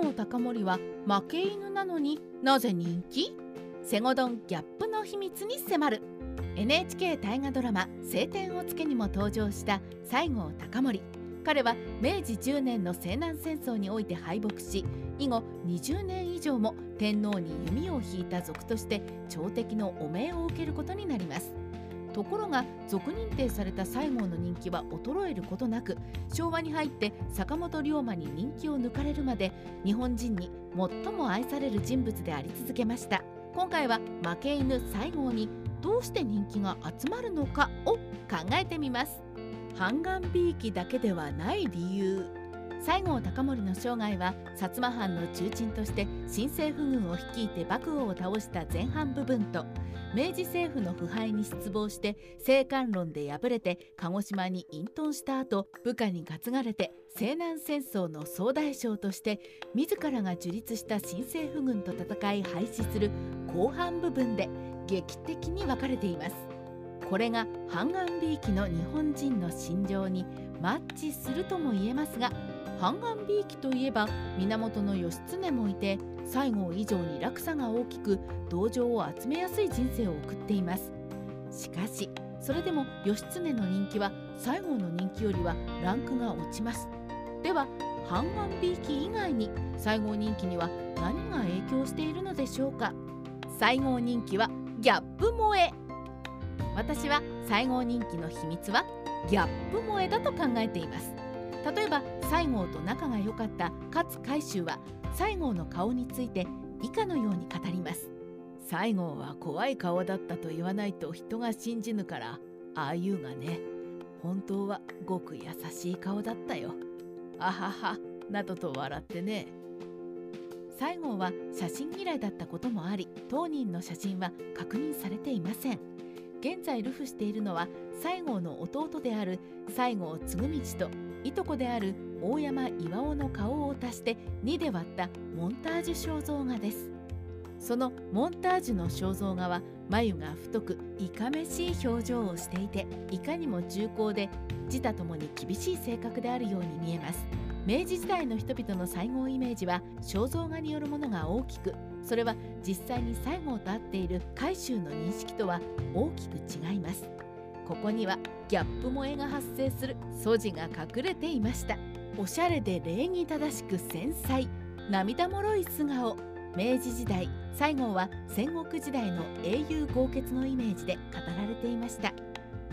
郷隆盛は負け犬なのになぜ人気？セゴドンギャップの秘密に迫る。NHK 大河ドラマ「青天を衝け」にも登場した西郷隆盛。彼は明治10年の西南戦争において敗北し以後20年以上も天皇に弓を引いた族として朝敵の汚名を受けることになります。ところが族認定された西郷の人気は衰えることなく昭和に入って坂本龍馬に人気を抜かれるまで日本人に最も愛される人物であり続けました。今回は負け犬西郷にどうして人気が集まるのかを考えてみます。半眼美意だけではない理由西郷隆盛の生涯は薩摩藩の重鎮として新政府軍を率いて幕府を倒した前半部分と明治政府の腐敗に失望して政官論で敗れて鹿児島に隠遁した後部下に担がれて西南戦争の総大将として自らが樹立した新政府軍と戦い廃止する後半部分で劇的に分かれています。これが半眼美意の日本人の心情にマッチするとも言えますが半眼美意といえば源義経もいて西郷以上に落差が大きく同情を集めやすい人生を送っています。しかしそれでも義経の人気は西郷の人気よりはランクが落ちます。では半眼美意以外に西郷人気には何が影響しているのでしょうか？西郷人気はギャップ萌え。私は西郷人気の秘密はギャップ萌えだと考えています。例えば西郷と仲が良かった勝海舟は西郷の顔について以下のように語ります。西郷は怖い顔だったと言わないと人が信じぬからああいうがね本当はごく優しい顔だったよ。あははなどと笑ってね。西郷は写真嫌いだったこともあり当人の写真は確認されていません。現在ルフしているのは西郷の弟である西郷嗣道といとこである大山巌の顔を足して2で割ったモンタージュ肖像画です。そのモンタージュの肖像画は眉が太くいかめしい表情をしていていかにも重厚で自他ともに厳しい性格であるように見えます。明治時代の人々の西郷イメージは肖像画によるものが大きくそれは実際に西郷と合っている海舟の認識とは大きく違います。ここにはギャップ萌えが発生する素地が隠れていました。おしゃれで礼儀正しく繊細涙もろい素顔。明治時代西郷は戦国時代の英雄豪傑のイメージで語られていました。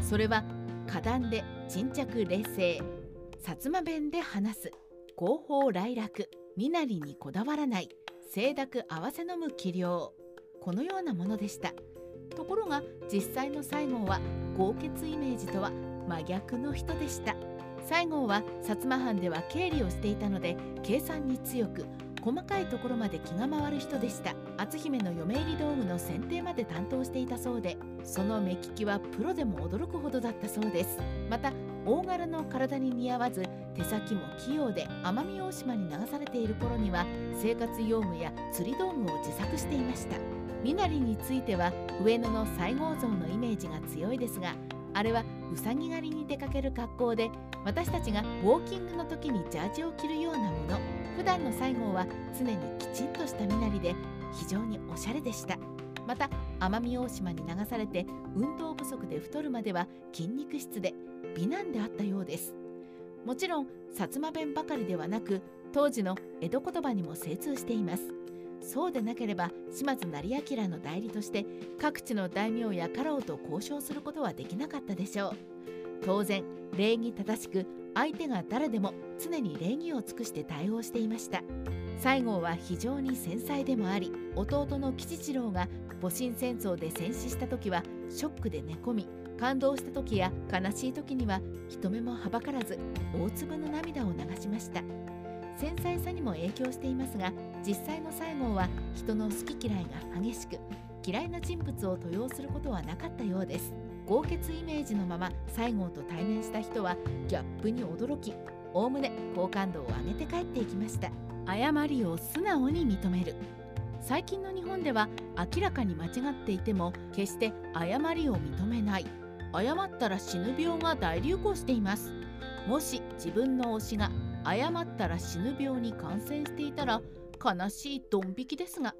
それは果断で沈着冷静薩摩弁で話す合法来楽身なりにこだわらない清濁合わせ飲む器量。このようなものでした。ところが実際の西郷は豪傑イメージとは真逆の人でした。西郷は薩摩藩では経理をしていたので計算に強く細かいところまで気が回る人でした。篤姫の嫁入り道具の選定まで担当していたそうでその目利きはプロでも驚くほどだったそうです。また大柄の体に似合わず手先も器用で奄美大島に流されている頃には生活用具や釣り道具を自作していました。身なりについては上野の西郷像のイメージが強いですがあれはうさぎ狩りに出かける格好で私たちがウォーキングの時にジャージを着るようなもの。普段の西郷は常にきちんとした身なりで非常におしゃれでした。また奄美大島に流されて運動不足で太るまでは筋肉質で美男であったようです。もちろん薩摩弁ばかりではなく当時の江戸言葉にも精通しています。そうでなければ島津成明の代理として各地の大名や家老と交渉することはできなかったでしょう。当然礼儀正しく相手が誰でも常に礼儀を尽くして対応していました。西郷は非常に繊細でもあり弟の吉次郎が戊辰戦争で戦死した時はショックで寝込み感動した時や悲しい時には人目もはばからず大粒の涙を流しました。繊細さにも影響していますが実際の西郷は人の好き嫌いが激しく嫌いな人物を登用することはなかったようです。豪傑イメージのまま西郷と対面した人はギャップに驚きおおむね好感度を上げて帰っていきました。誤りを素直に認める。最近の日本では明らかに間違っていても決して誤りを認めない。謝ったら死ぬ病が大流行しています。もし自分の推しが謝ったら死ぬ病に感染していたら悲しいドン引きですが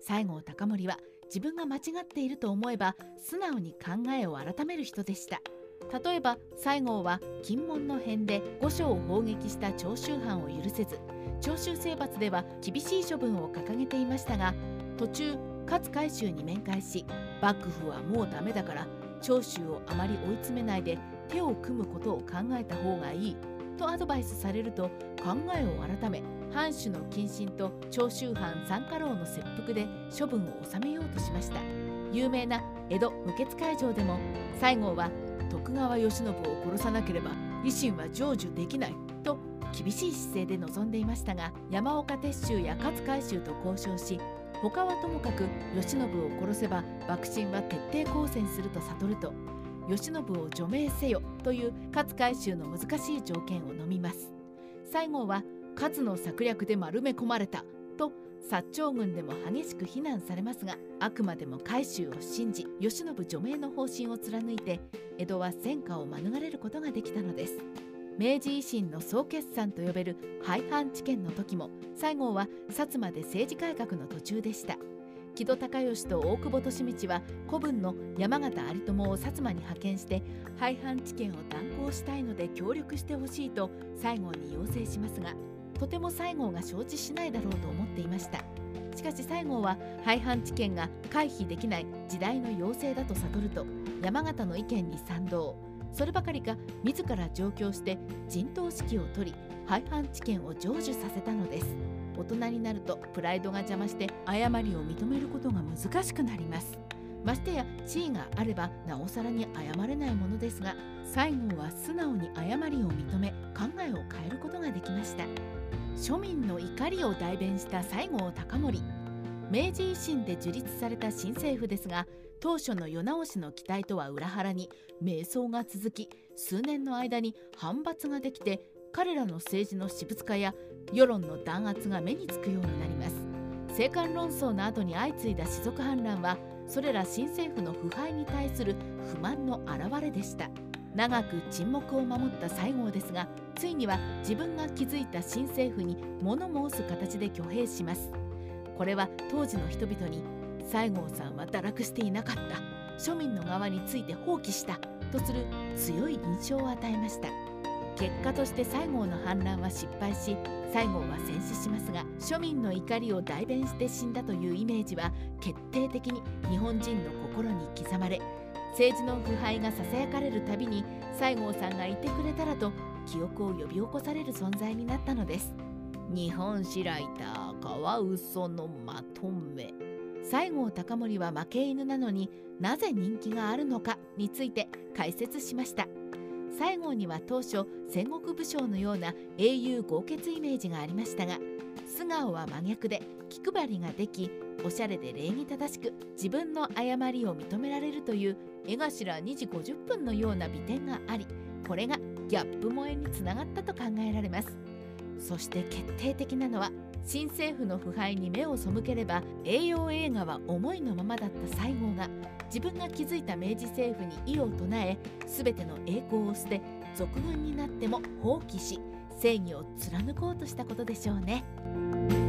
西郷隆盛は自分が間違っていると思えば素直に考えを改める人でした。例えば西郷は金門の変で御所を砲撃した長州藩を許せず長州征伐では厳しい処分を掲げていましたが途中勝海舟に面会し幕府はもうダメだから長州をあまり追い詰めないで手を組むことを考えた方がいいとアドバイスされると考えを改め藩主の謹慎と長州藩三家老の切腹で処分を収めようとしました。有名な江戸無血会場でも西郷は徳川慶喜を殺さなければ維新は成就できないと厳しい姿勢で臨んでいましたが山岡鉄舟や勝海舟と交渉し他はともかく慶喜を殺せば幕臣は徹底抗戦すると悟ると慶喜を除名せよという勝海舟の難しい条件を飲みます。西郷は勝の策略で丸め込まれたと薩長軍でも激しく非難されますがあくまでも海舟を信じ慶喜除名の方針を貫いて江戸は戦火を免れることができたのです。明治維新の総決算と呼べる廃藩置県の時も西郷は薩摩で政治改革の途中でした。木戸孝允と大久保利通は古文の山形有朋を薩摩に派遣して廃藩置県を断行したいので協力してほしいと西郷に要請しますがとても西郷が承知しないだろうと思っていました。しかし西郷は廃藩置県が回避できない時代の要請だと悟ると山形の意見に賛同。そればかりか自ら上京して陣頭指揮を取り廃藩置県を成就させたのです。大人になるとプライドが邪魔して誤りを認めることが難しくなります。ましてや地位があればなおさらに謝れないものですが西郷は素直に誤りを認め考えを変えることができました。庶民の怒りを代弁した西郷隆盛。明治維新で樹立された新政府ですが当初の世直しの期待とは裏腹に迷走が続き数年の間に反発ができて彼らの政治の私物化や世論の弾圧が目につくようになります。政官論争の後に相次いだ士族反乱はそれら新政府の腐敗に対する不満の表れでした。長く沈黙を守った西郷ですがついには自分が築いた新政府に物申す形で挙兵します。これは当時の人々に西郷さんは堕落していなかった。庶民の側について放棄した。とする強い印象を与えました。結果として西郷の反乱は失敗し西郷は戦死しますが庶民の怒りを代弁して死んだというイメージは決定的に日本人の心に刻まれ政治の腐敗がささやかれるたびに西郷さんがいてくれたらと記憶を呼び起こされる存在になったのです。日本史ライターカワウソのまとめ。西郷隆盛は負け犬なのになぜ人気があるのかについて解説しました。西郷には当初戦国武将のような英雄豪傑イメージがありましたが素顔は真逆で気配りができおしゃれで礼儀正しく自分の誤りを認められるという江頭2時50分のような美点がありこれがギャップ萌えにつながったと考えられます。そして決定的なのは新政府の腐敗に目を背ければ栄養映画は思いのままだった西郷が自分が築いた明治政府に異を唱え全ての栄光を捨て俗軍になっても放棄し正義を貫こうとしたことでしょうね。